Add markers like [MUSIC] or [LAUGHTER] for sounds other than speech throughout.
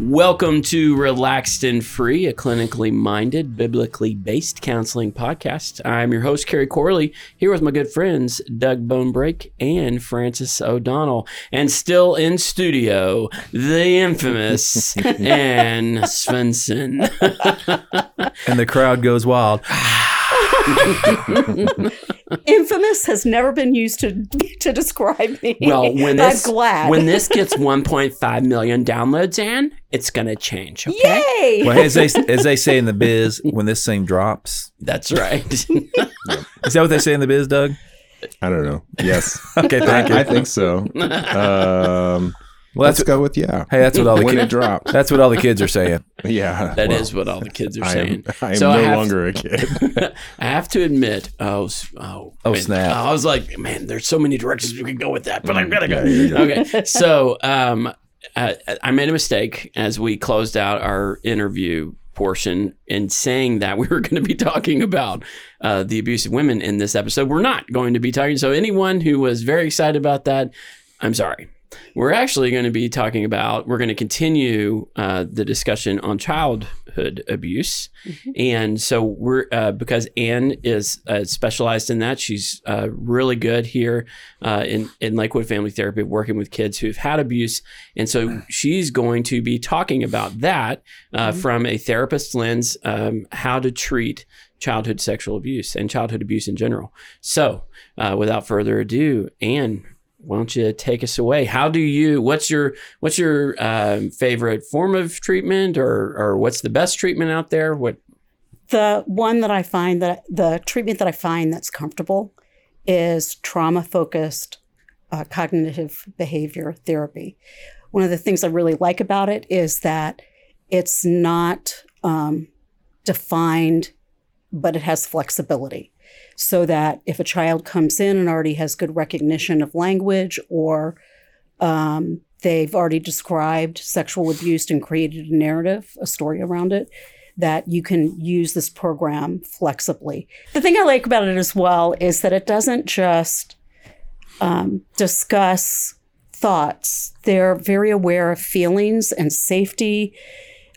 Welcome to Relaxed and Free, a clinically minded, biblically based counseling podcast. I'm your host, Kerry Corley, here with my good friends, Doug Bonebrake and Francis O'Donnell. And still in studio, the infamous [LAUGHS] Ann Svensson. and the crowd goes wild. [LAUGHS] [LAUGHS] Infamous has never been used to [LAUGHS] to describe me. Well, when this, I'm glad. when this gets 1.5 million downloads, Ann, it's going to change, okay? Yay! Well, as they as they say in the biz, [LAUGHS] when this thing drops, That's right. is that what they say in the biz, Doug? I don't know. Yes. Okay, thank you. I, I think so. Um, well, let's that's go with yeah. hey, that's what all the when it kids. drops. That's what all the kids are saying. [LAUGHS] Yeah. That is well, what all the kids are I saying. am, I am So no have- longer a [LAUGHS] kid. I have to admit, oh, s- oh, Oh, man, snap. I was like, man, there's so many directions we could go with that, but I'm gonna go. Okay, so um, uh, I made a mistake as we closed out our interview portion in saying that we were going to be talking about uh, the abuse of women in this episode. We're not going to be talking. So anyone who was very excited about that, I'm sorry. We're actually going to be talking about, we're going to continue uh, the discussion on childhood abuse. And so we're, uh, because Ann is uh, specialized in that, she's uh, really good here uh, in, in Lakewood Family Therapy, working with kids who've had abuse. And so she's going to be talking about that uh, from a therapist lens, um, how to treat childhood sexual abuse and childhood abuse in general. So uh, without further ado, Ann, why don't you take us away? How do you? What's your what's your um, favorite form of treatment, or or what's the best treatment out there? What? the one that I find that the treatment that I find that's comfortable is trauma focused uh, cognitive behavior therapy. One of the things I really like about it is that it's not um, defined, but it has flexibility. So that if a child comes in and already has good recognition of language or um, they've already described sexual abuse and created a narrative, a story around it, that you can use this program flexibly. The thing I like about it as well is that it doesn't just um, discuss thoughts, they're very aware of feelings and safety.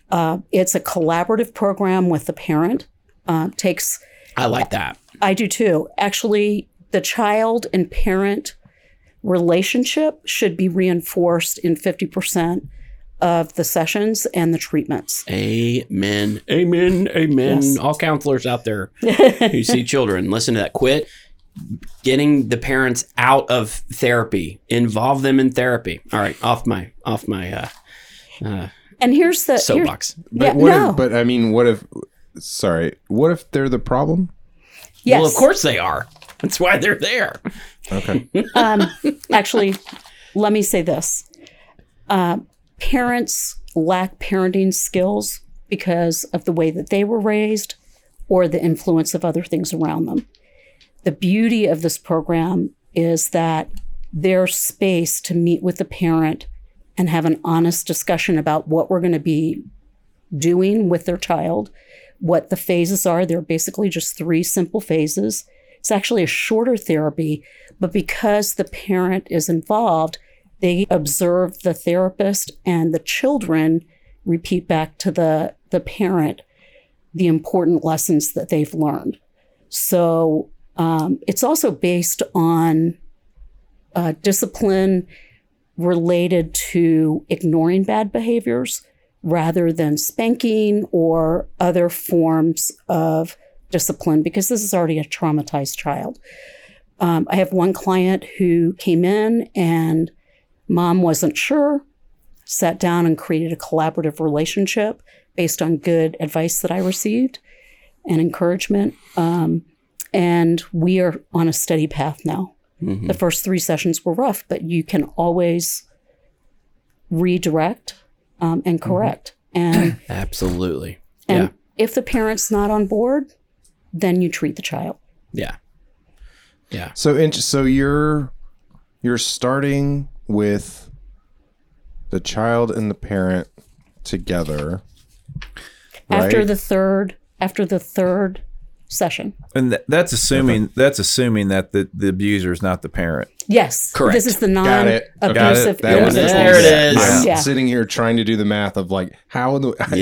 Uh, it's a collaborative program with the parent. Uh, takes I like that. I do too. Actually, the child and parent relationship should be reinforced in 50% of the sessions and the treatments. Amen. Amen. Amen. Yes. All counselors out there [LAUGHS] who see children, listen to that. Quit getting the parents out of therapy. Involve them in therapy. All right, off my off my uh, uh, And here's the here- soapbox. But Yeah, what no. if, but I mean, what if? Sorry, what if they're the problem? Yes. Well, of course they are. That's why they're there. Okay. [LAUGHS] um, actually, let me say this: uh, parents lack parenting skills because of the way that they were raised, or the influence of other things around them. The beauty of this program is that there's space to meet with the parent and have an honest discussion about what we're going to be doing with their child, what the phases are. They're basically just three simple phases. It's actually a shorter therapy, but because the parent is involved, they observe the therapist and the children repeat back to the, the parent the important lessons that they've learned. So um, it's also based on uh, discipline related to ignoring bad behaviors rather than spanking or other forms of discipline because this is already a traumatized child. Um, I have one client who came in and mom wasn't sure, sat down and created a collaborative relationship based on good advice that I received and encouragement. Um, and we are on a steady path now. The first three sessions were rough, but you can always redirect um, and correct. And [COUGHS] Absolutely. and yeah. if the parent's not on board, then you treat the child. Yeah. Yeah. So, in, so you're you're starting with the child and the parent together. After the third, after the third session. And th- that's assuming that's assuming that the, the abuser is not the parent. Yes, Correct. This is the non-abusive. That was There it child. is. I'm Yeah. sitting here trying to do the math of like how in the. [LAUGHS] I didn't want to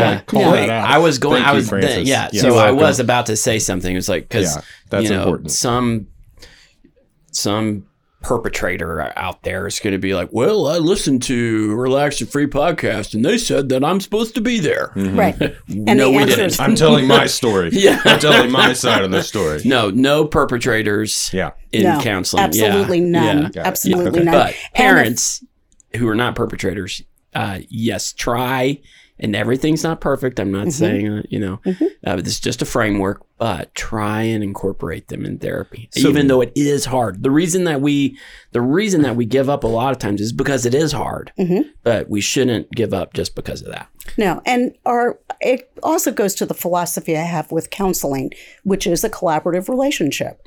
Yeah. like call No. that out. I was going. Thank I you, was yeah. You're So I was about to say something. It was like because Yeah, that's you know important. some some perpetrator out there is going to be like, well, I listened to Relax and Free podcast and they said that I'm supposed to be there. Right. [LAUGHS] And No, the we answer didn't. I'm telling my [LAUGHS] story. Yeah. I'm telling my side of the story. No, no perpetrators. Yeah. in no, counseling. Absolutely yeah. none. Yeah. Got it. Absolutely Okay. none. But And if- parents who are not perpetrators, uh, yes, try. And everything's not perfect. I'm Mm-hmm. not saying, uh, you know, uh, this is just a framework, but try and incorporate them in therapy, So- even though it is hard. The reason that we, the reason that we give up a lot of times is because it is hard, Mm-hmm. but we shouldn't give up just because of that. No, and our it also goes to the philosophy I have with counseling, which is a collaborative relationship.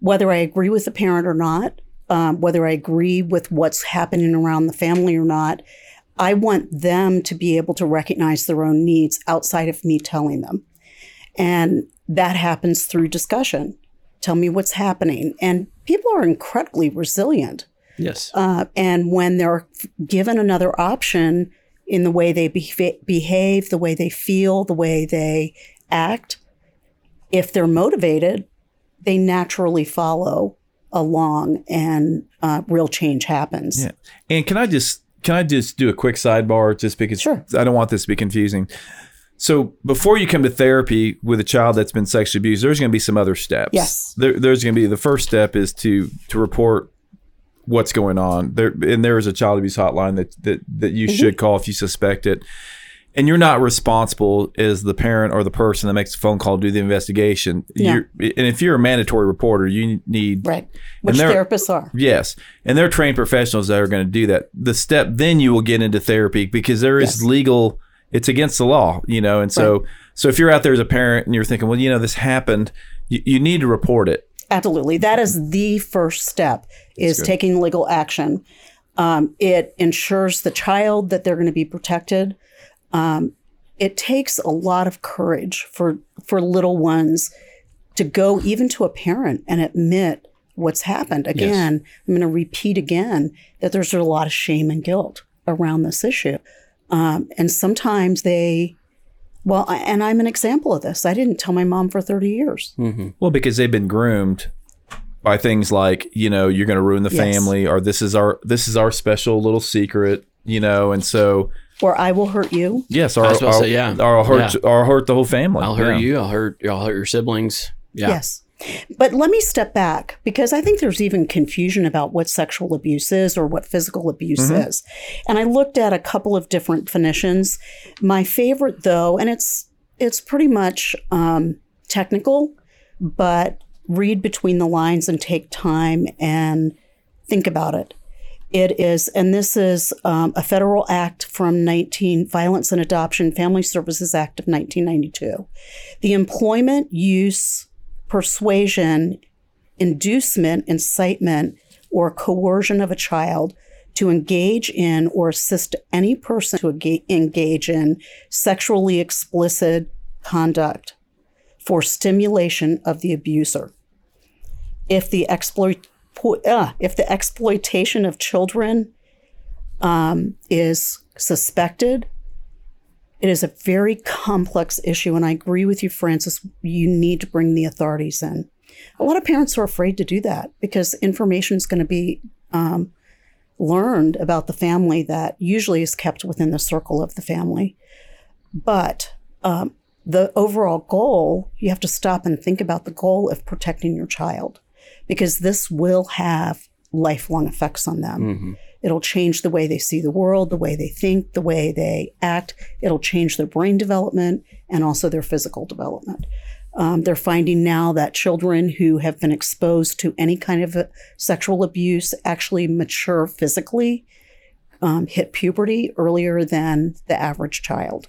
Whether I agree with the parent or not, um, whether I agree with what's happening around the family or not, I want them to be able to recognize their own needs outside of me telling them, and that happens through discussion. Tell me what's happening, and people are incredibly resilient. Yes. Uh, and when they're given another option in the way they beha- behave, the way they feel, the way they act, if they're motivated, they naturally follow along and uh, real change happens. Yeah. And can I just can I just do a quick sidebar just because Sure. I don't want this to be confusing. So before you come to therapy with a child that's been sexually abused, there's going to be some other steps. Yes. There, there's going to be the first step is to to report what's going on. There and there is a child abuse hotline that that that you mm-hmm. should call if you suspect it. And you're not responsible as the parent or the person that makes the phone call to do the investigation. No. You're, and if you're a mandatory reporter, you need Right. Which therapists are. Yes, and they're trained professionals that are going to do that. The step then you will get into therapy because there is Yes. legal. It's against the law, you know, and so so if you're out there as a parent and you're thinking, well, you know, this happened, you, you need to report it. Absolutely. That is the first step is taking legal action. Um, it ensures the child that they're going to be protected. Um, it takes a lot of courage for for little ones to go even to a parent and admit what's happened. Again, I'm going to repeat again that there's a lot of shame and guilt around this issue. Um, and sometimes they, well, I- and I'm an example of this. I didn't tell my mom for 30 years. Well, because they've been groomed by things like you know you're going to ruin the Yes. family, or this is our this is our special little secret, you know, and so Or I will hurt you. yes, our, I was about to say, yeah. or I'll hurt or I'll hurt the whole family. I'll hurt Yeah. you. I'll hurt. I'll hurt your siblings. Yeah. Yes. But let me step back because I think there's even confusion about what sexual abuse is or what physical abuse is. And I looked at a couple of different definitions. My favorite, though, and it's it's pretty much um, technical, but read between the lines and take time and think about it. It is, and this is um, a federal act from 19 Violence and Adoption Family Services Act of 1992. The employment, use, persuasion, inducement, incitement, or coercion of a child to engage in or assist any person to engage in sexually explicit conduct for stimulation of the abuser. If the exploit uh, if the exploitation of children um, is suspected, it is a very complex issue, and I agree with you, Francis. You need to bring the authorities in. A lot of parents are afraid to do that because information is going to be um, learned about the family that usually is kept within the circle of the family. But um, the overall goal, you have to stop and think about the goal of protecting your child because this will have lifelong effects on them. It'll change the way they see the world, the way they think, the way they act. It'll change their brain development and also their physical development. Um, they're finding now that children who have been exposed to any kind of uh, sexual abuse actually mature physically, um, hit puberty earlier than the average child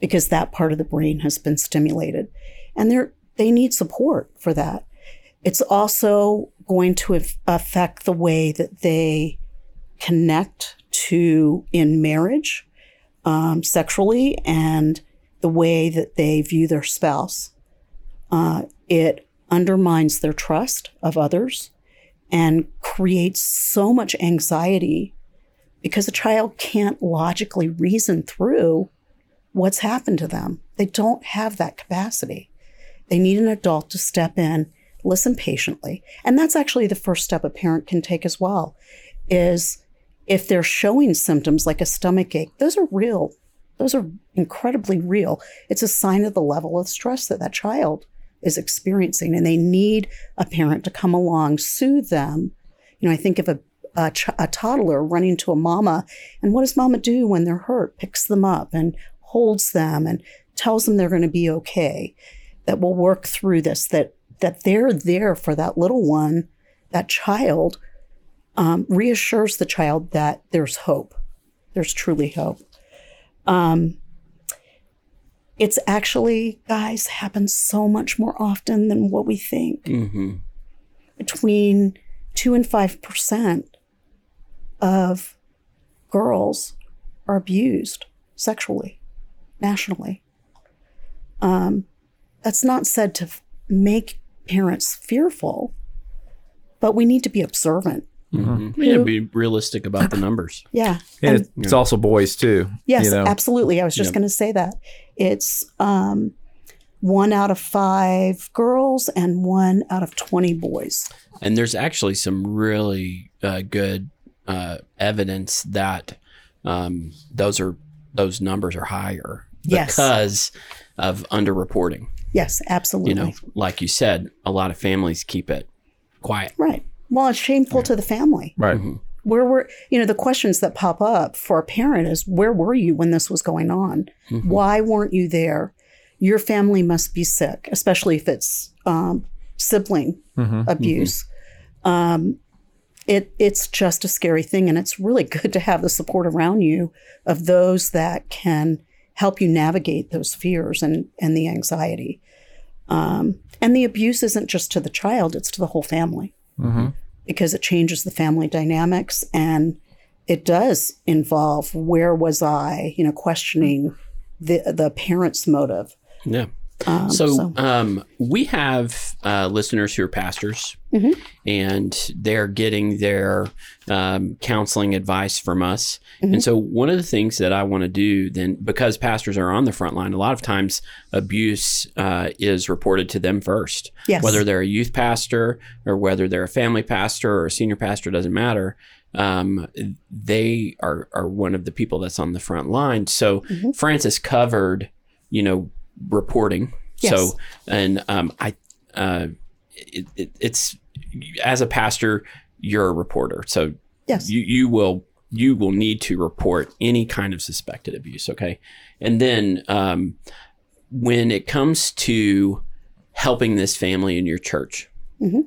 because that part of the brain has been stimulated. And they're, they need support for that. It's also going to affect the way that they connect to in marriage um, sexually and the way that they view their spouse. Uh, it undermines their trust of others and creates so much anxiety because a child can't logically reason through what's happened to them. They don't have that capacity. They need an adult to step in, listen patiently. And that's actually the first step a parent can take as well is if they're showing symptoms like a stomach ache, those are real. Those are incredibly real. It's a sign of the level of stress that that child is experiencing, and they need a parent to come along, soothe them. You know, I think of a a, ch- a toddler running to a mama, and what does mama do when they're hurt? Picks them up and holds them and tells them they're going to be okay. That we'll work through this. That that they're there for that little one, that child, um, reassures the child that there's hope. There's truly hope. Um, it's actually, guys, happens so much more often than what we think. hmm Between two and five percent of girls are abused sexually nationally. Um, that's not said to make parents fearful, but we need to be observant. hmm Yeah, be realistic about the numbers. [CLEARS THROAT] Yeah. And And it's, it's also boys too. Yes, you know? absolutely. I was just Yep. going to say that. It's um, one out of five girls and one out of 20 boys. And there's actually some really uh, good uh, evidence that um, those are those numbers are higher Yes. because of underreporting. Yes, absolutely. You know, like you said, a lot of families keep it quiet. Right. Well, it's shameful to the family. right. Where were, you know, the questions that pop up for a parent is where were you when this was going on? Why weren't you there? Your family must be sick, especially if it's um, sibling abuse. Um, it it's just a scary thing, and it's really [LAUGHS] good to have the support around you of those that can help you navigate those fears and and the anxiety. Um, and the abuse isn't just to the child; it's to the whole family because it changes the family dynamics and it does involve where was I, you know, questioning the the parent's motive. Yeah. Um, so, um, we have uh, listeners who are pastors, Mm-hmm. and they're getting their um, counseling advice from us. Mm-hmm. And so, one of the things that I want to do then, because pastors are on the front line, a lot of times abuse uh, is reported to them first. Yes. Whether they're a youth pastor or whether they're a family pastor or a senior pastor doesn't matter. Um, they are are one of the people that's on the front line. So Mm-hmm. Francis covered, you know, reporting. Yes. So and um, I, uh, it, it, it's as a pastor, you're a reporter. So Yes. you you will you will need to report any kind of suspected abuse. Okay, and then um, when it comes to helping this family in your church, Mhm.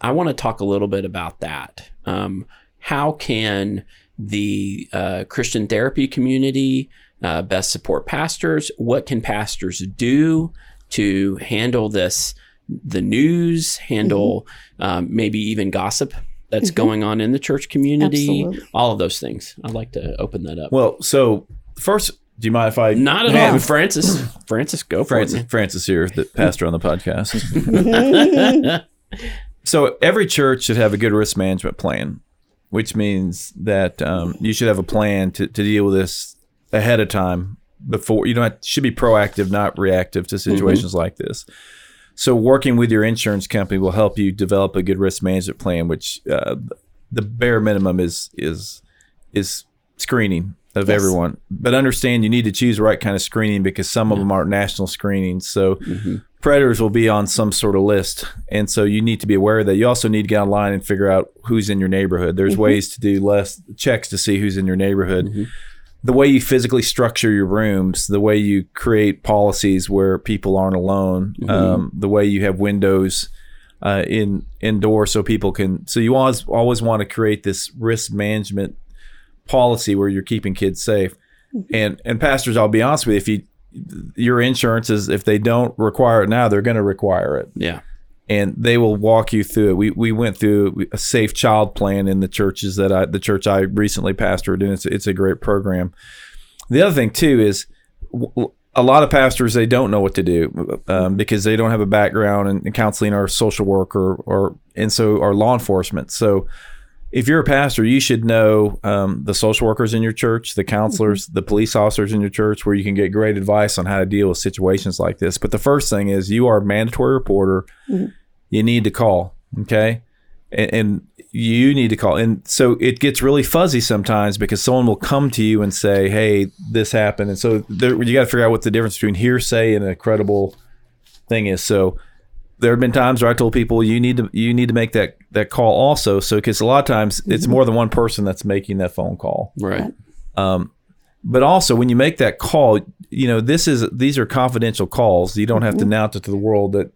I want to talk a little bit about that. Um, how can the uh, Christian therapy community uh, best support pastors? What can pastors do to handle this? The news, handle um, maybe even gossip that's going on in the church community. Absolutely. All of those things. I'd like to open that up. Well, so first, do you mind if I Not at all, Francis. [CLEARS THROAT] Francis, go for Francis, it. Francis here, the pastor on the podcast. [LAUGHS] so every church should have a good risk management plan, which means that um, you should have a plan to, to deal with this ahead of time before you know it should be proactive, not reactive to mm-hmm. situations like this. So working with your insurance company will help you develop a good risk management plan, which uh, the bare minimum is is is screening of Yes. everyone. But understand you need to choose the right kind of screening because some of them aren't national screenings. So mm-hmm. predators will be on some sort of list, and so you need to be aware of that. You also need to get online and figure out who's in your neighborhood. There's mm-hmm. ways to do less checks to see who's in your neighborhood the way you physically structure your rooms, the way you create policies where people aren't alone, um, the way you have windows uh, in indoor so people can. So you always always want to create this risk management policy where you're keeping kids safe. And and pastors, I'll be honest with you, if you your insurance is if they don't require it now, they're going to require it Yeah. And they will walk you through it. We we went through a safe child plan in the churches that I the church I recently pastored, and it's it's a great program. The other thing too is a lot of pastors they don't know what to do um, because they don't have a background in, in counseling or social work or, or and so or law enforcement. So if you're a pastor, you should know um, the social workers in your church, the counselors, the police officers in your church, where you can get great advice on how to deal with situations like this. But the first thing is you are a mandatory reporter. You need to call, okay, and, and you need to call. And so it gets really fuzzy sometimes because someone will come to you and say, "Hey, this happened," and so there, you got to figure out what the difference between hearsay and a credible thing is. So there have been times where I told people you need to you need to make that that call also. So because a lot of times it's more than one person that's making that phone call. Right. Um, but also when you make that call, you know this is these are confidential calls. You don't have to mm-hmm. announce it to the world that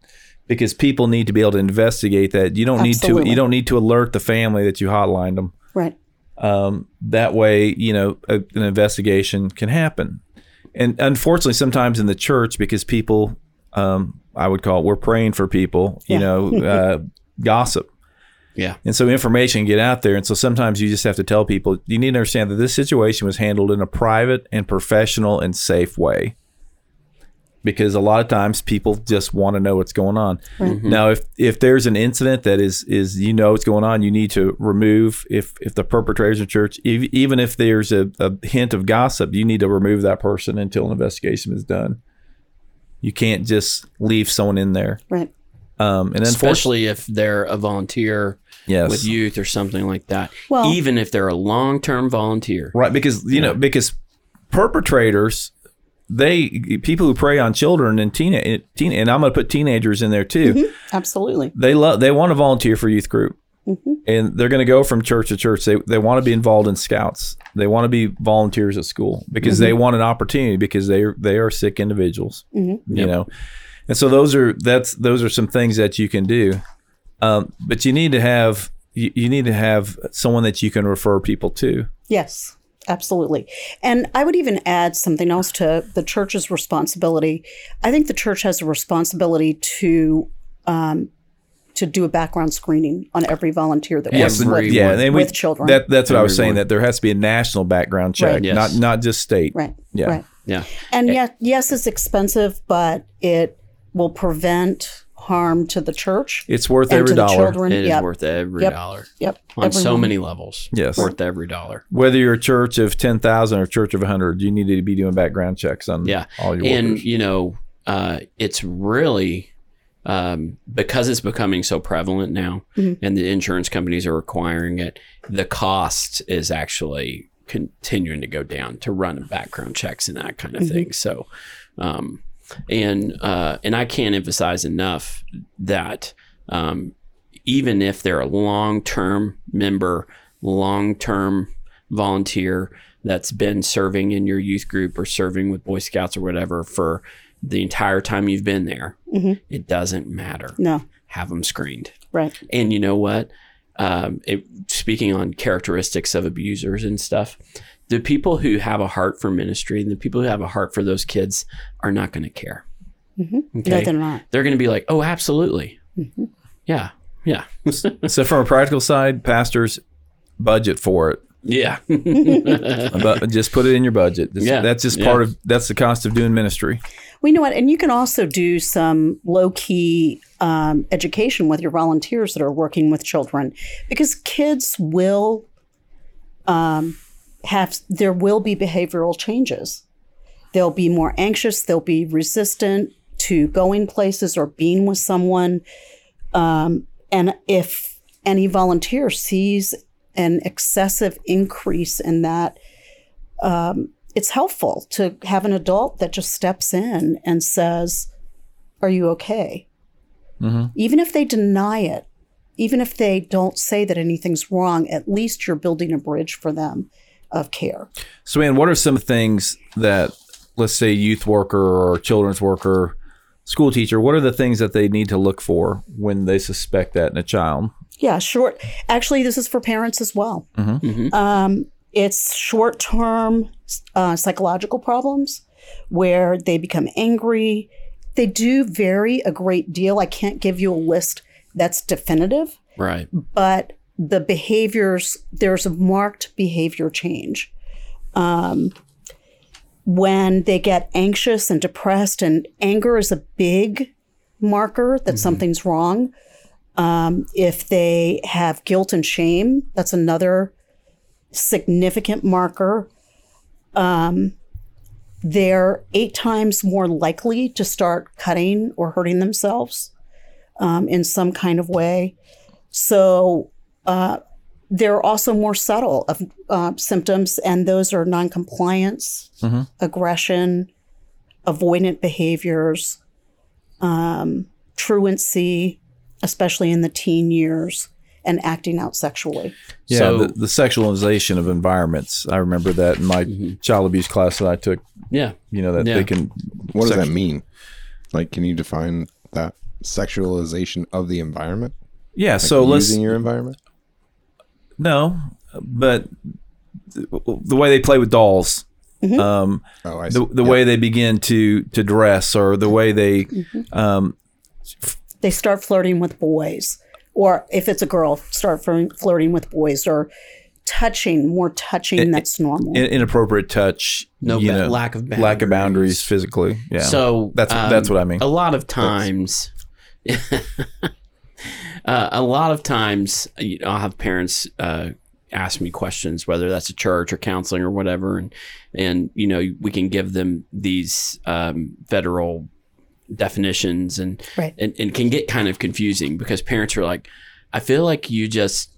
because people need to be able to investigate that. You don't need to you don't need to alert the family that you hotlined them. Right. That way, you know, a, an investigation can happen. And unfortunately, sometimes in the church, because people, um, I would call it, we're praying for people, you Yeah. know, [LAUGHS] uh, gossip. Yeah. And so information can get out there. And so sometimes you just have to tell people, you need to understand that this situation was handled in a private and professional and safe way. Because a lot of times people just want to know what's going on. Now, if if there's an incident that is is you know what's going on, you need to remove if if the perpetrators in church, ev- even if there's a, a hint of gossip, you need to remove that person until an investigation is done. You can't just leave someone in there. Right. Um, and unfortunately, Especially if they're a volunteer yes, with youth or something like that. Well- Even if they're a long term volunteer. Right, because you know, because perpetrators, they people who prey on children and teen, teen and I'm going to put teenagers in there too. Mm-hmm. Absolutely. They love they want to volunteer for youth group, mm-hmm. and they're going to go from church to church. They they want to be involved in scouts. They want to be volunteers at school because they mm-hmm. want an opportunity because they are they are sick individuals. You know, and so those are that's those are some things that you can do, um, but you need to have you, you need to have someone that you can refer people to. Yes, absolutely. And I would even add something else to the church's responsibility. I think the church has a responsibility to um, to do a background screening on every volunteer that Yes, works and- with, yeah, and we- with children. That that's what I was saying. Everyone. That there has to be a national background check, Right. Yes. not not just state. right. Yeah. Right. Yeah. And yet, yes, it's expensive, but it will prevent harm to the church It's worth and every to the dollar. children. It is yep. worth every Yep. dollar. Yep. On so Everyone. many levels. Yes. Worth every dollar. Whether you're a church of ten thousand or a church of hundred, you need to be doing background checks on Yeah. all your and workers. you know uh, it's really um, because it's becoming so prevalent now and the insurance companies are requiring it the cost is actually continuing to go down to run background checks and that kind of thing so um, and uh, and i can't emphasize enough that um, even if they're a long-term member long-term volunteer that's been serving in your youth group or serving with boy scouts or whatever for the entire time you've been there it doesn't matter No. have them screened Right. and you know what um, it, speaking on characteristics of abusers and stuff the people who have a heart for ministry and the people who have a heart for those kids are not going to care No, okay they're not. they're going to be like oh absolutely yeah yeah [LAUGHS] so from a practical side, pastors budget for it. yeah But just put it in your budget. That's, Yeah. that's just Yeah. part of that's the cost of doing ministry. Well, you know what? And you can also do some low key um, education with your volunteers that are working with children because kids will um, have, there will be behavioral changes. They'll be more anxious, they'll be resistant to going places or being with someone. Um, and if any volunteer sees an excessive increase in that, it's helpful to have an adult that just steps in and says, Are you okay? Even if they deny it, even if they don't say that anything's wrong, at least you're building a bridge for them of care. So, man, what are some things that, let's say, youth worker or children's worker, school teacher, what are the things that they need to look for when they suspect that in a child? Yeah, short. Actually, this is for parents as well. Um, it's short term uh, psychological problems where they become angry. They do vary a great deal. I can't give you a list that's definitive, right but the behaviors, there's a marked behavior change. Um, when they get anxious and depressed, and anger is a big marker that something's wrong. Um, if they have guilt and shame, that's another significant marker. Um, they're eight times more likely to start cutting or hurting themselves um, in some kind of way. So uh, they're also more subtle of uh, symptoms, and those are noncompliance, aggression, avoidant behaviors, um, truancy, especially in the teen years, and acting out sexually. Yeah, So- the, the sexualization of environments. I remember that in my child abuse class that I took. Yeah. You know that Yeah. they can. What does that mean? Like, can you define that sexualization of the environment? Yeah. so let's using your environment. No, but the, the way they play with dolls. Um, Oh, I see. the, the way they begin to to dress or the way they um, They start flirting with boys, or if it's a girl, start flirting, flirting with boys, or touching, more touching that's normal. in- inappropriate touch No you ba- know, lack of lack of boundaries. boundaries physically yeah So that's um, that's what I mean A lot of times, [LAUGHS] [LAUGHS] uh, a lot of times, you know, I'll have parents uh, ask me questions, whether that's a church or counseling or whatever, and and you know we can give them these um, federal definitions and, Right. and and can get kind of confusing because parents are like, I feel like you just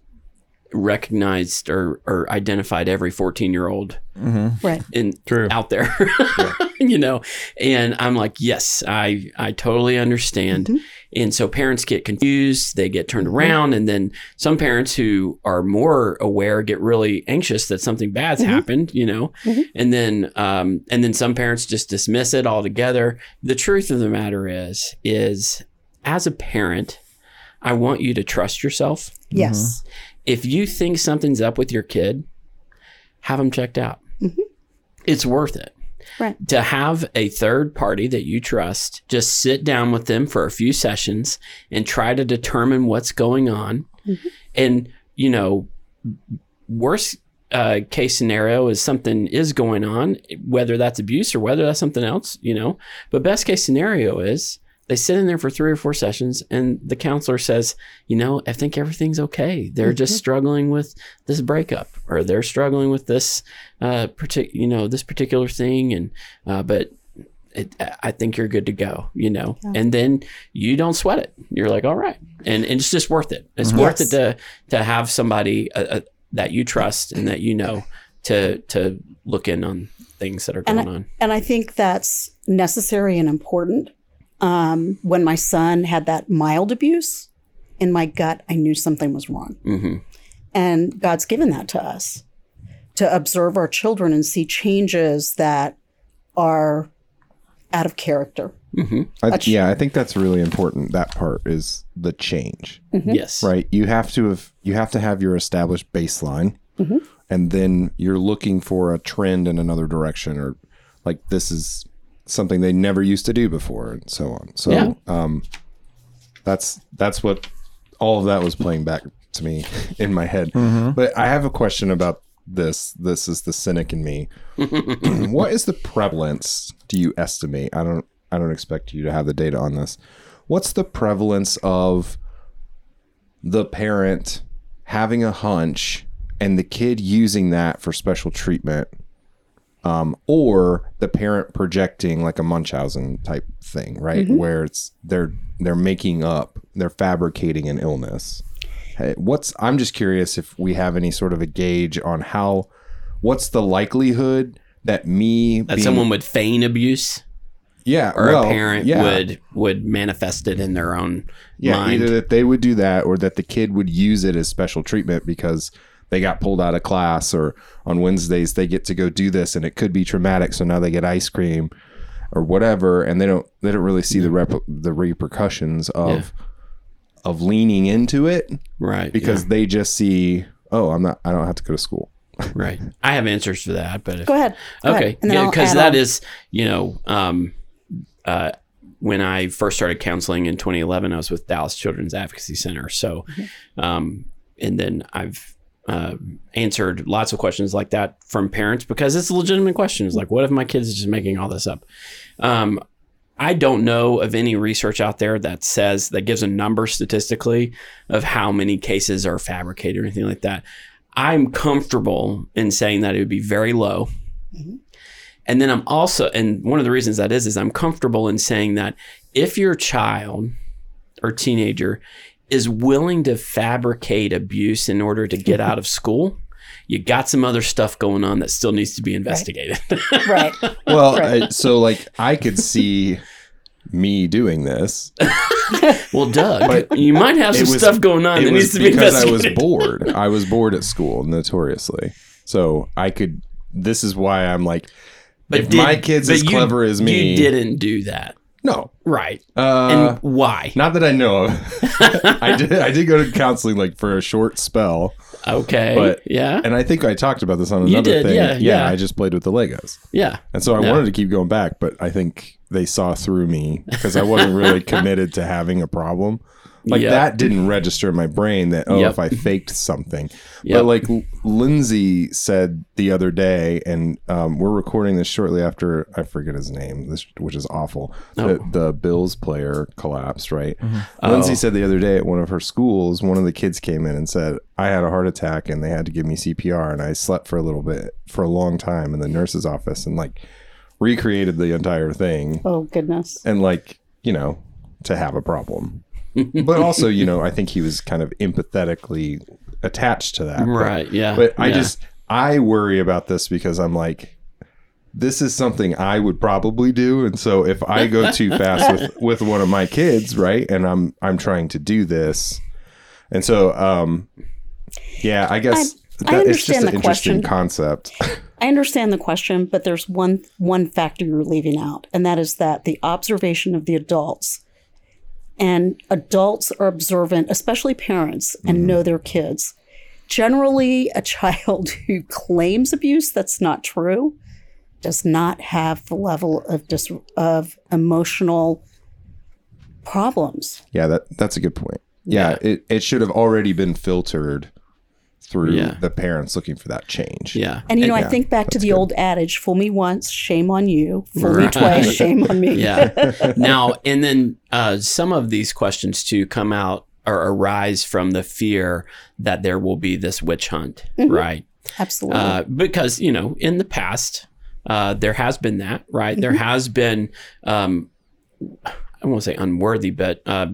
recognized or, or identified every 14 year old right. in True. out there [LAUGHS] you know and i'm like yes i i totally understand and so parents get confused they get turned mm-hmm. around and then some parents who are more aware get really anxious that something bad's mm-hmm. happened you know? Mm-hmm. And then um and then some parents just dismiss it altogether. The truth of the matter is is as a parent i want you to trust yourself. Yes. if you think something's up with your kid, have them checked out. It's worth it. Right. To have a third party that you trust just sit down with them for a few sessions and try to determine what's going on. And, you know, worst uh, case scenario is something is going on, whether that's abuse or whether that's something else, you know. But best case scenario is they sit in there for three or four sessions and the counselor says, you know, I think everything's okay. They're just struggling with this breakup or they're struggling with this, uh, partic- you know, this particular thing. And, uh, but it, I think you're good to go, you know, and then you don't sweat it. You're like, all right. And, and it's just worth it. It's worth it to, to have somebody uh, uh, that you trust and that you know to, to look in on things that are And going I, on. and I think that's necessary and important. Um, when my son had that mild abuse, in my gut, I knew something was wrong. hmm And God's given that to us to observe our children and see changes that are out of character. I, yeah, I think that's really important. That part is the change, Yes. right? You have to have you have to have your established baseline, and then you're looking for a trend in another direction, or like this is something they never used to do before, and so on. So, Yeah. um, that's that's what all of that was playing back to me [LAUGHS] in my head. But I have a question about this. This is the cynic in me. [LAUGHS] what is the prevalence? Do you estimate? I don't. I don't expect you to have the data on this. What's the prevalence of the parent having a hunch and the kid using that for special treatment, um, or the parent projecting like a Munchausen type thing, right? Where it's they're they're making up, they're fabricating an illness. Hey, what's I'm just curious if we have any sort of a gauge on how what's the likelihood that me That being- someone would feign abuse yeah or well, a parent yeah. would would manifest it in their own yeah mind. either that they would do that or that the kid would use it as special treatment because they got pulled out of class or on Wednesdays they get to go do this and it could be traumatic so now they get ice cream or whatever and they don't they don't really see the rep- the repercussions of of leaning into it right. because they just see oh I'm not I don't have to go to school [LAUGHS] right. I have answers for that, but if, Go ahead. Go okay, ahead, yeah, because add that on. is you know um, uh, when I first started counseling in 2011, I was with Dallas Children's Advocacy Center. So, Mm-hmm. um, and then I've uh, answered lots of questions like that from parents because it's a legitimate question. It's like, what if my kids just making all this up? Um, I don't know of any research out there that says that gives a number statistically of how many cases are fabricated or anything like that. I'm comfortable in saying that it would be very low. And then I'm also, and one of the reasons that is, is I'm comfortable in saying that if your child or teenager is willing to fabricate abuse in order to get mm-hmm. out of school, you got some other stuff going on that still needs to be investigated. Right. [LAUGHS] Well, I, so like I could see me doing this. well, Doug, you might have some was- stuff going on It that needs to be investigated. because I was bored. [LAUGHS] I was bored at school, notoriously. So I could. This is why I'm like, if did- my kid's as you- clever as me, You didn't do that. No. Right. Uh, and why? not that I know of. [LAUGHS] I did. I did go to counseling like for a short spell, Okay. but yeah. and I think I talked about this on You another did, thing. yeah, yeah. I just played with the Legos. yeah. And so I Yeah. wanted to keep going back, but I think they saw through me because I wasn't really [LAUGHS] committed to having a problem. Like Yep. that didn't register in my brain that oh Yep. if I faked something. [LAUGHS] Yep. But like Lindsay said the other day, and um, we're recording this shortly after I forget his name, this which is awful. The, the Bills player collapsed, right? Lindsay Oh. said the other day at one of her schools, one of the kids came in and said, I had a heart attack and they had to give me CPR and I slept for a little bit for a long time in the nurse's office and like recreated the entire thing Oh goodness. and like, you know, to have a problem. But also, you know, I think he was kind of empathetically attached to that. But- Right. Yeah. But I yeah. just I worry about this because I'm like this is something I would probably do and so if I go too fast with [LAUGHS] with one of my kids, right? And I'm I'm trying to do this. And so um yeah, I guess I that, it's just understand an the interesting question. concept. [LAUGHS] I understand the question, but there's one one factor you're leaving out, and that is that the observation of the adults and adults are observant, especially parents, and mm-hmm. know their kids. Generally, a [LAUGHS] child who claims abuse that's not true does not have the level of dis- of emotional problems. Yeah, that that's a good point. Yeah, it, it should have already been filtered through Yeah. the parents looking for that change. Yeah. And you know, I think back to the old adage: "Fool me once, shame on you; fool me twice, [LAUGHS] shame on me." yeah. Now, and then uh, some of these questions too come out or arise from the fear that there will be this witch hunt, right? Absolutely. Uh, because you know, in the past, uh, there has been that, right? There has been, um, I won't say unworthy, but uh,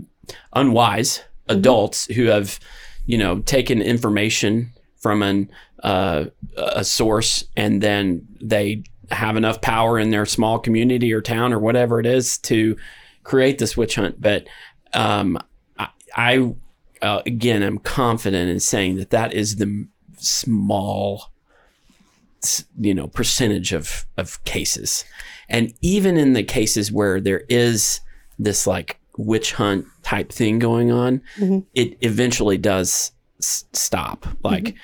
unwise adults who have, you know, taken information from an uh, a source and then they have enough power in their small community or town or whatever it is to create this witch hunt. But um, I, I uh, again, I'm confident in saying that that is the small you know percentage of of cases and even in the cases where there is this like witch hunt type thing going on mm-hmm. it eventually does s- stop. Like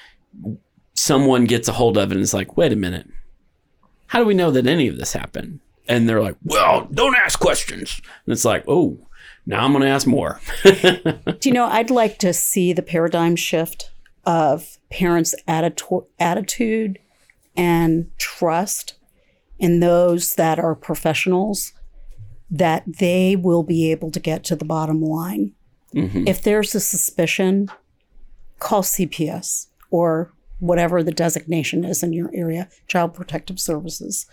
mm-hmm. someone gets a hold of it and it's like wait a minute. How do we know that any of this happened? And they're like well don't ask questions. And it's like oh now i'm going to ask more. [LAUGHS] Do you know, I'd like to see the paradigm shift of parents' attitude and trust in those that are professionals, that they will be able to get to the bottom line. If there's a suspicion, call CPS or whatever the designation is in your area, Child Protective Services.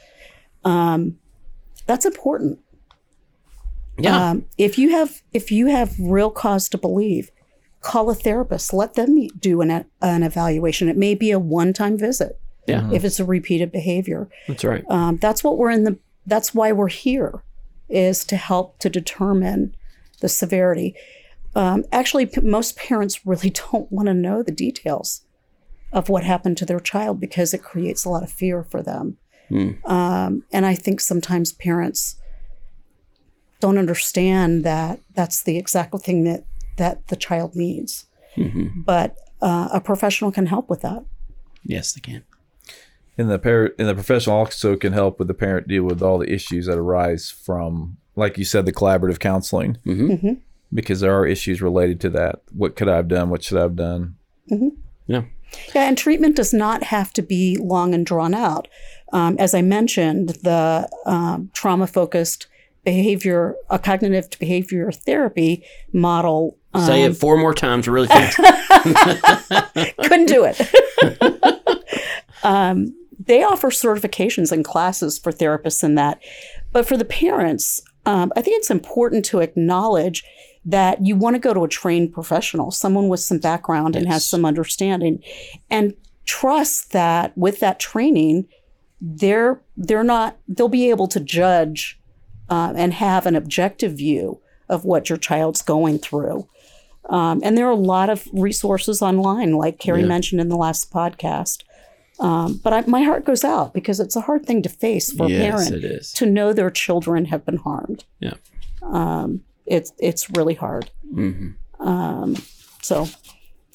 Um, that's important. yeah Um, if you have if you have real cause to believe, call a therapist. Let them do an an evaluation. It may be a one time visit yeah if it's a repeated behavior. that's right Um, that's what we're in the. That's why we're here, is to help to determine the severity. Um, actually, p- most parents really [LAUGHS] don't want to know the details of what happened to their child because it creates a lot of fear for them. Um, and I think sometimes parents don't understand that that's the exact thing that that the child needs. But uh, a professional can help with that. yes they can And the parent and the professional also can help with the parent deal with all the issues that arise from, like you said, the collaborative counseling. Mhm. Because there are issues related to that. What could I have done? What should I have done? Yeah. Yeah, and treatment does not have to be long and drawn out. Um, as I mentioned, the um, trauma focused behavior, a cognitive behavior therapy model. Um, Say it four more times really [LAUGHS] fast. [LAUGHS] couldn't do it. [LAUGHS] um, they offer certifications and classes for therapists in that. But for the parents, um, I think it's important to acknowledge that you want to go to a trained professional, someone with some background and has some understanding, and trust that with that training, they're they're not they'll be able to judge uh, and have an objective view of what your child's going through. Um, and there are a lot of resources online, like Carrie Yeah. mentioned in the last podcast. Um, but I, my heart goes out because it's a hard thing to face for a parent to know their children have been harmed. Yeah. Um, it's it's really hard. hmm Um, so,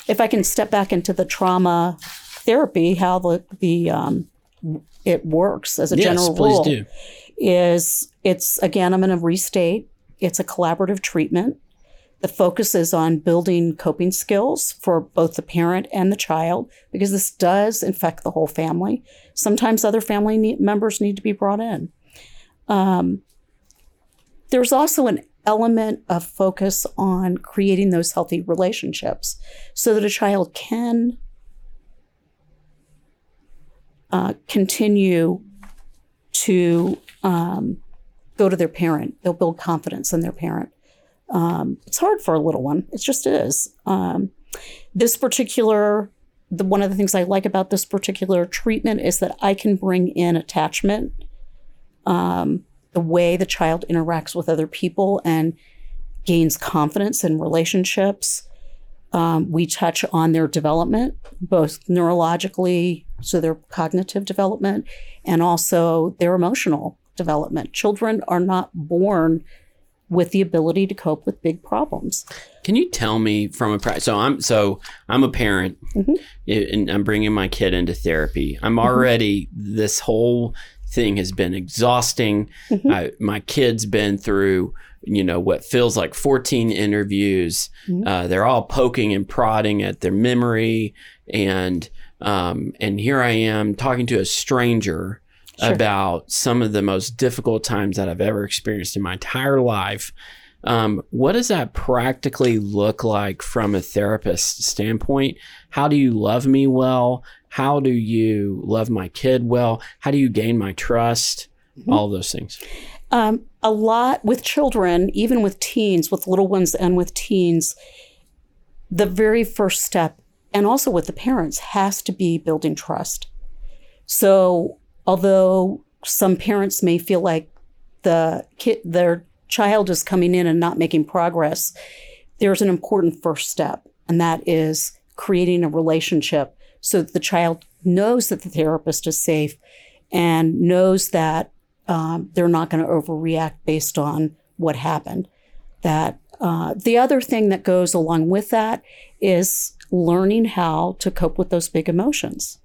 if I can step back into the trauma therapy, how the the um, it works as a Yes, general rule do. is it's again I'm going to restate. It's a collaborative treatment. The focus is on building coping skills for both the parent and the child because this does infect the whole family. Sometimes other family need, members need to be brought in. Um, there's also an element of focus on creating those healthy relationships so that a child can uh, continue to um, go to their parent. They'll build confidence in their parent. Um, it's hard for a little one. It just is. Um, this particular, the one of the things I like about this particular treatment is that I can bring in attachment, um, the way the child interacts with other people and gains confidence in relationships. Um, we touch on their development, both neurologically, so their cognitive development, and also their emotional development. Children are not born with the ability to cope with big problems. Can you tell me from a so I'm so I'm a parent Mhm. and I'm bringing my kid into therapy. I'm already this whole thing has been exhausting. Mhm. I, my kid's been through you know what feels like 14 interviews. Mhm. Uh, they're all poking and prodding at their memory and um, and here I am talking to a stranger Sure. about some of the most difficult times that I've ever experienced in my entire life. Um, what does that practically look like from a therapist standpoint? How do you love me well? How do you love my kid well? How do you gain my trust? All of those things. Um, a lot with children, even with teens, with little ones and with teens, the very first step, and also with the parents, has to be building trust. So, although some parents may feel like the kid, their child is coming in and not making progress, there's an important first step, and that is creating a relationship so that the child knows that the therapist is safe and knows that um, they're not going to overreact based on what happened. That uh, the other thing that goes along with that is learning how to cope with those big emotions.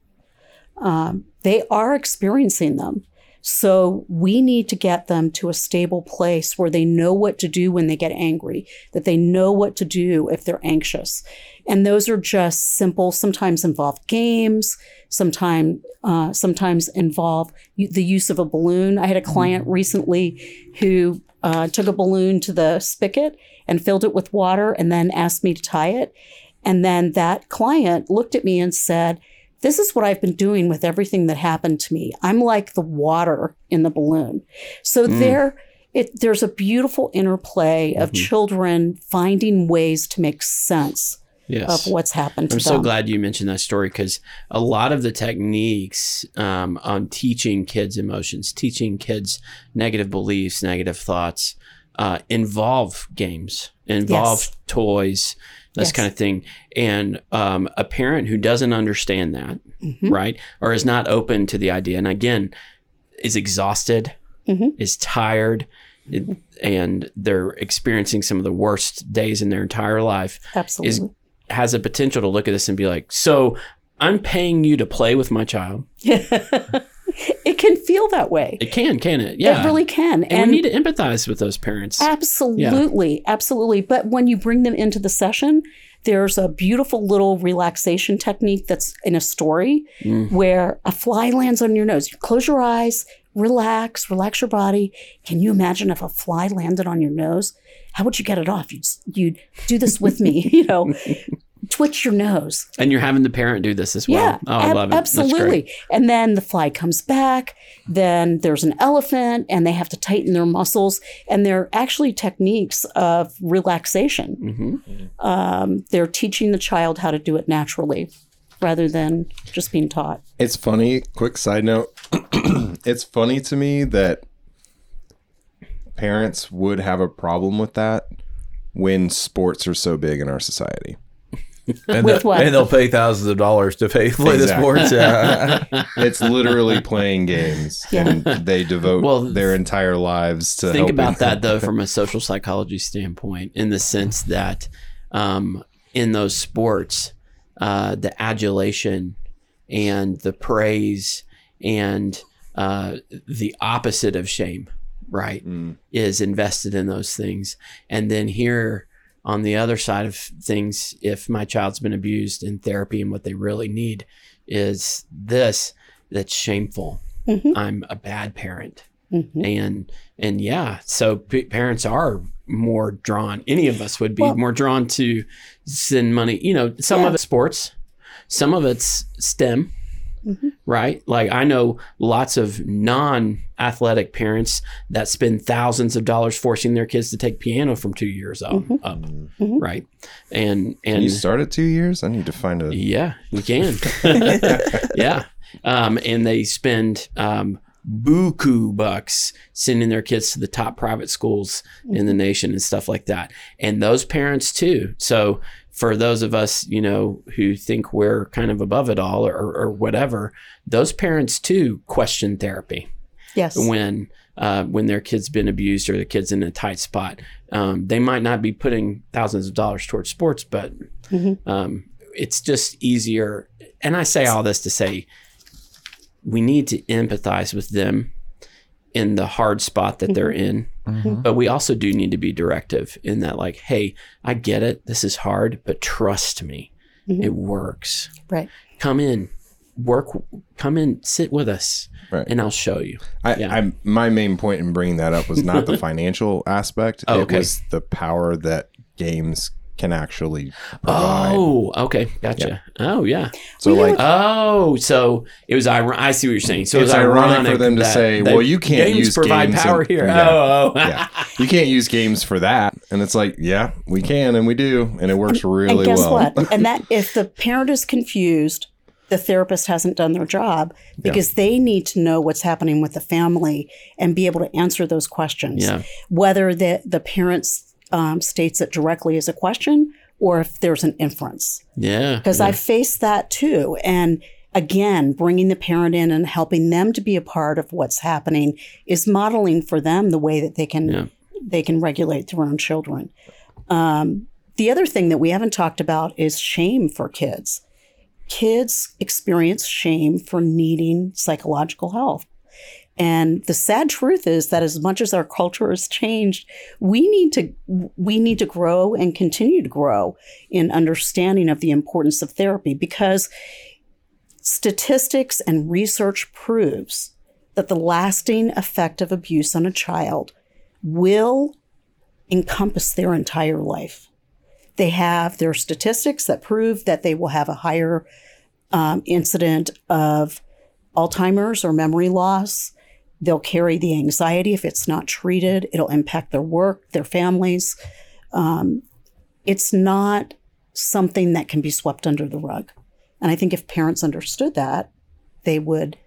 Um, they are experiencing them. So we need to get them to a stable place where they know what to do when they get angry, that they know what to do if they're anxious. And those are just simple, sometimes involve games, sometimes uh, sometimes involve the use of a balloon. I had a client recently who uh, took a balloon to the spigot and filled it with water and then asked me to tie it. And then that client looked at me and said, this is what I've been doing with everything that happened to me. I'm like the water in the balloon. So there it there's a beautiful interplay of children finding ways to make sense Yes. of what's happened to I'm them. so glad you mentioned that story because a lot of the techniques um, on teaching kids emotions, teaching kids negative beliefs, negative thoughts, uh, involve games, involve Yes. toys, this Yes. kind of thing. And um, a parent who doesn't understand that, Mhm. right, or is not open to the idea, and again, is exhausted, Mhm. is tired. it- and they're experiencing some of the worst days in their entire life Absolutely. has a potential to look at this and be like, so I'm paying you to play with my child. [LAUGHS] [LAUGHS] it can feel that way. It can, can it? Yeah. It really can. and, we need to empathize with those parents. Absolutely, absolutely. But when you bring them into the session, there's a beautiful little relaxation technique that's in a story Mm. where a fly lands on your nose. You close your eyes, relax, relax your body. Can you imagine if a fly landed on your nose? How would you get it off? You'd, you'd do this with me, [LAUGHS] you know, twitch your nose. And you're having the parent do this as well. Yeah, oh, I ab- love it. Absolutely. And then the fly comes back. Then there's an elephant, and they have to tighten their muscles. And they're actually techniques of relaxation. Mm-hmm. Um, they're teaching the child how to do it naturally, rather than just being taught. It's funny. Quick side note. [CLEARS THROAT] it's funny to me that parents would have a problem with that when sports are so big in our society. And, With the- what? and they'll pay thousands of dollars to pay play the sports. Yeah. [LAUGHS] It's literally playing games, Yeah. and they devote Well, their entire lives to. Think helping- about that though [LAUGHS] from a social psychology standpoint, in the sense that um, in those sports, uh, the adulation and the praise and uh, the opposite of shame, right, Mm. is invested in those things. And then here on the other side of things, if my child's been abused in therapy and what they really need is this that's shameful. Mhm. I'm a bad parent Mhm. and and yeah so p- parents are more drawn any of us would be Well- more drawn to send money you know some of Yeah. it's sports some of it's stem Mhm. right like i know lots of non-athletic parents that spend thousands of dollars forcing their kids to take piano from two years up, up Mhm. right and Can and you start at two years? I need to find a. yeah, we can. [LAUGHS] [LAUGHS] yeah. Um, and they spend um, buku bucks sending their kids to the top private schools in the nation and stuff like that. And those parents too. So for those of us, you know, who think we're kind of above it all or, or whatever, those parents too question therapy Yes. when uh, when their kid's been abused or the kid's in a tight spot. Um, they might not be putting thousands of dollars towards sports, but Mhm. um, it's just easier. And I say all this to say we need to empathize with them in the hard spot that they're in. But we also do need to be directive in that, like, hey, I get it. This is hard, but trust me, Mhm. it works. Right. Come in, work, come in, sit with us, Right. and I'll show you. I, Yeah. I my main point in bringing that up was not the [LAUGHS] financial aspect. Oh, It was the power that games can actually provide. Oh, okay, gotcha. Oh, yeah. so like Oh, so it was. ir- I see what you're saying. So It's it was ironic ironic, for them to say, "Well, you can't games use provide games power and- here." Yeah. Oh, oh. yeah, you can't use games for that. And it's like, yeah, we can and we do, and it works really and guess well. what? [LAUGHS] And that if the parent is confused, the therapist hasn't done their job because they need to know what's happening with the family and be able to answer those questions. Yeah. Whether the the parent um, states it directly as a question or if there's an inference. yeah. Because I faced that too, and again, bringing the parent in and helping them to be a part of what's happening is modeling for them the way that they can Yeah. they can regulate their own children. Um, the other thing that we haven't talked about is shame for kids. Kids experience shame for needing psychological help. And the sad truth is that as much as our culture has changed, we need to we need to grow and continue to grow in understanding of the importance of therapy because statistics and research proves that the lasting effect of abuse on a child will encompass their entire life. They have their statistics that prove that they will have a higher um, incident of Alzheimer's or memory loss. They'll carry the anxiety if it's not treated. It'll impact their work, their families. Um, it's not something that can be swept under the rug. And I think if parents understood that, they would,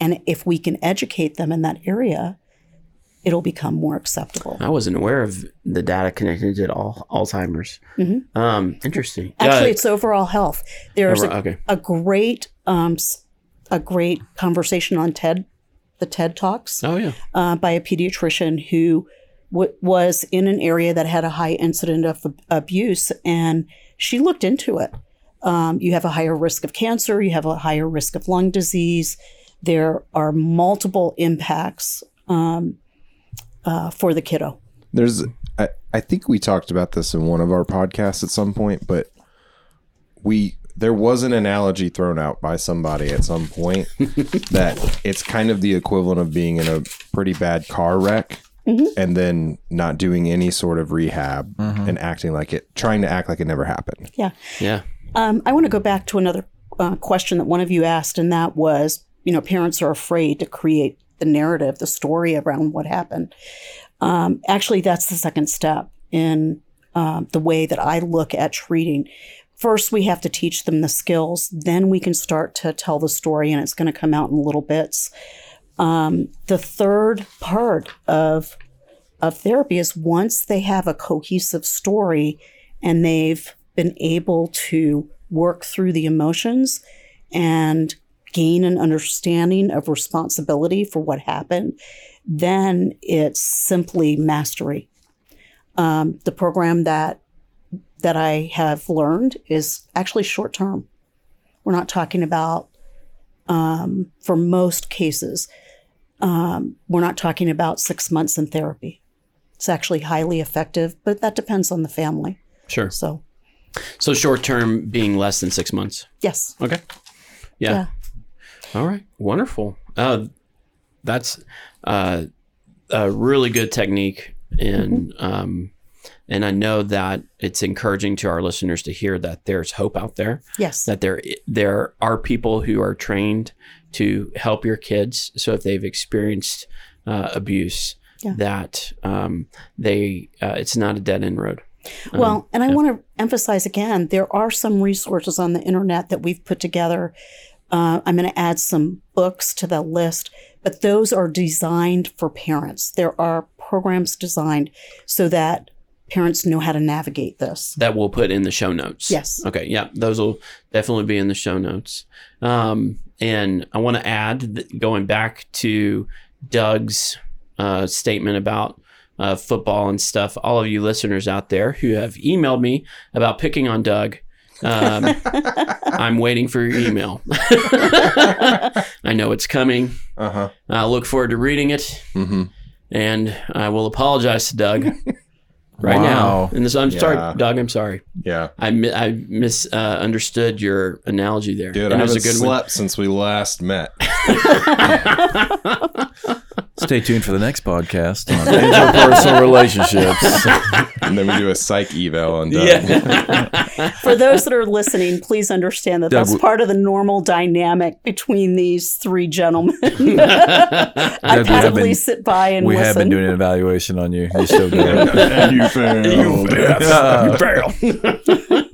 and if we can educate them in that area, it'll become more acceptable. I wasn't aware of the data connected to all Alzheimer's. Mhm. Um, interesting. Actually, Uh, it's overall health. There's a, okay. a great, um, a great conversation on TED, the TED Talks. Oh yeah. uh, by a pediatrician who w- was in an area that had a high incident of ab- abuse, and she looked into it. Um, you have a higher risk of cancer, you have a higher risk of lung disease. there are multiple impacts um, uh, for the kiddo. There's, I, I think we talked about this in one of our podcasts at some point, but we there was an analogy thrown out by somebody at some point [LAUGHS] that it's kind of the equivalent of being in a pretty bad car wreck and then not doing any sort of rehab and acting like it, trying to act like it never happened. Yeah. Yeah. Um, I want to go back to another uh, question that one of you asked, and that was, you know, parents are afraid to create the narrative, the story around what happened. Um, actually, that's the second step in um, the way that I look at treating. First, we have to teach them the skills. Then we can start to tell the story, and it's going to come out in little bits. Um, the third part of of therapy is once they have a cohesive story and they've been able to work through the emotions and gain an understanding of responsibility for what happened, then it's simply mastery. Um, the program that that I have learned is actually short term. We're not talking about, um, for most cases, um, we're not talking about six months in therapy. It's actually highly effective, but that depends on the family. Sure. So, So short term being less than six months. yes. Okay. Yeah. All right. Wonderful. Uh, that's uh, a really good technique, and um, and I know that it's encouraging to our listeners to hear that there's hope out there. Yes. That there there are people who are trained to help your kids. So if they've experienced uh, abuse, Yeah. that um, they uh, it's not a dead end road. Well, and I want to emphasize again, there are some resources on the internet that we've put together. Uh, I'm going to add some books to the list, but those are designed for parents. There are programs designed so that parents know how to navigate this. that we'll put in the show notes. Yes. Okay. Yeah. Those will definitely be in the show notes. Um, and I want to add that going back to Doug's uh, statement about uh, football and stuff, all of you listeners out there who have emailed me about picking on Doug, um, [LAUGHS] I'm waiting for your email. [LAUGHS] I know it's coming. Uh huh. I look forward to reading it, Mm-hmm. and I will apologize to Doug [LAUGHS] right Wow. now. And so I'm Yeah. sorry, Doug. I'm sorry. Yeah. I mi- I mis uh, your analogy there. Dude, And I it was haven't a good one. slept since we last met. [LAUGHS] [LAUGHS] Stay tuned for the next podcast on [LAUGHS] interpersonal relationships. And then we do a psych eval on Doug. Yeah. [LAUGHS] For those that are listening, please understand that Doug, that's w- part of the normal dynamic between these three gentlemen. [LAUGHS] I Doug, passively been- sit by and we listen. have been doing an evaluation on you. You're still good. and you failed.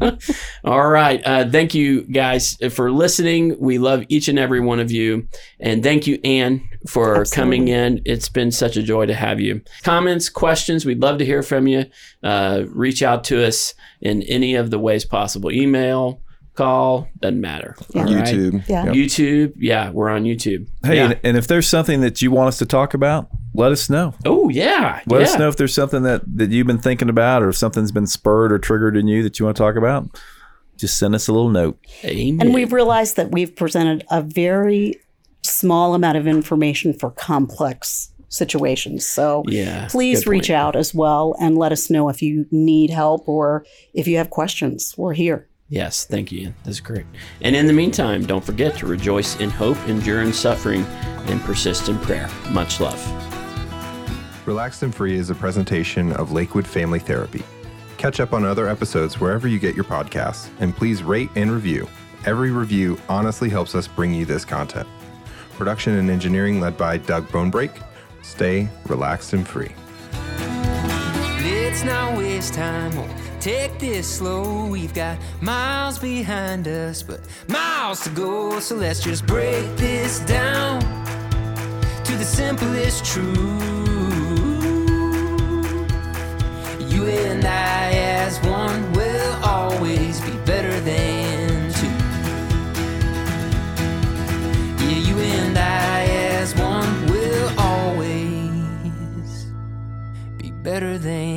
[LAUGHS] All right. Uh, thank you guys for listening. We love each and every one of you. And thank you, Ann, for coming in. It's been such a joy to have you. Comments, questions, we'd love to hear from you. Uh, reach out to us in any of the ways possible email, call, doesn't matter. All right? YouTube. Yeah. YouTube. Yeah, we're on YouTube. Hey, Yeah. and, and if there's something that you want us to talk about, let us know. Oh, yeah. Let yeah. us know if there's something that, that you've been thinking about or if something's been spurred or triggered in you that you want to talk about. Just send us a little note. Amen. And we've realized that we've presented a very small amount of information for complex situations. So Yeah, please reach point. out as well and let us know if you need help or if you have questions. We're here. Yes, thank you. That's great. And in the meantime, don't forget to rejoice in hope, endure in suffering, and persist in prayer. Much love. Relaxed and Free is a presentation of Lakewood Family Therapy. Catch up on other episodes wherever you get your podcasts, and please rate and review. Every review honestly helps us bring you this content. Production and engineering led by Doug Bonebrake. Stay relaxed and free. Let's not waste time take this slow. We've got miles behind us, but miles to go. So let's just break this down to the simplest truth. You and I, as one, will always be better than two. Yeah, you and I, as one, will always be better than.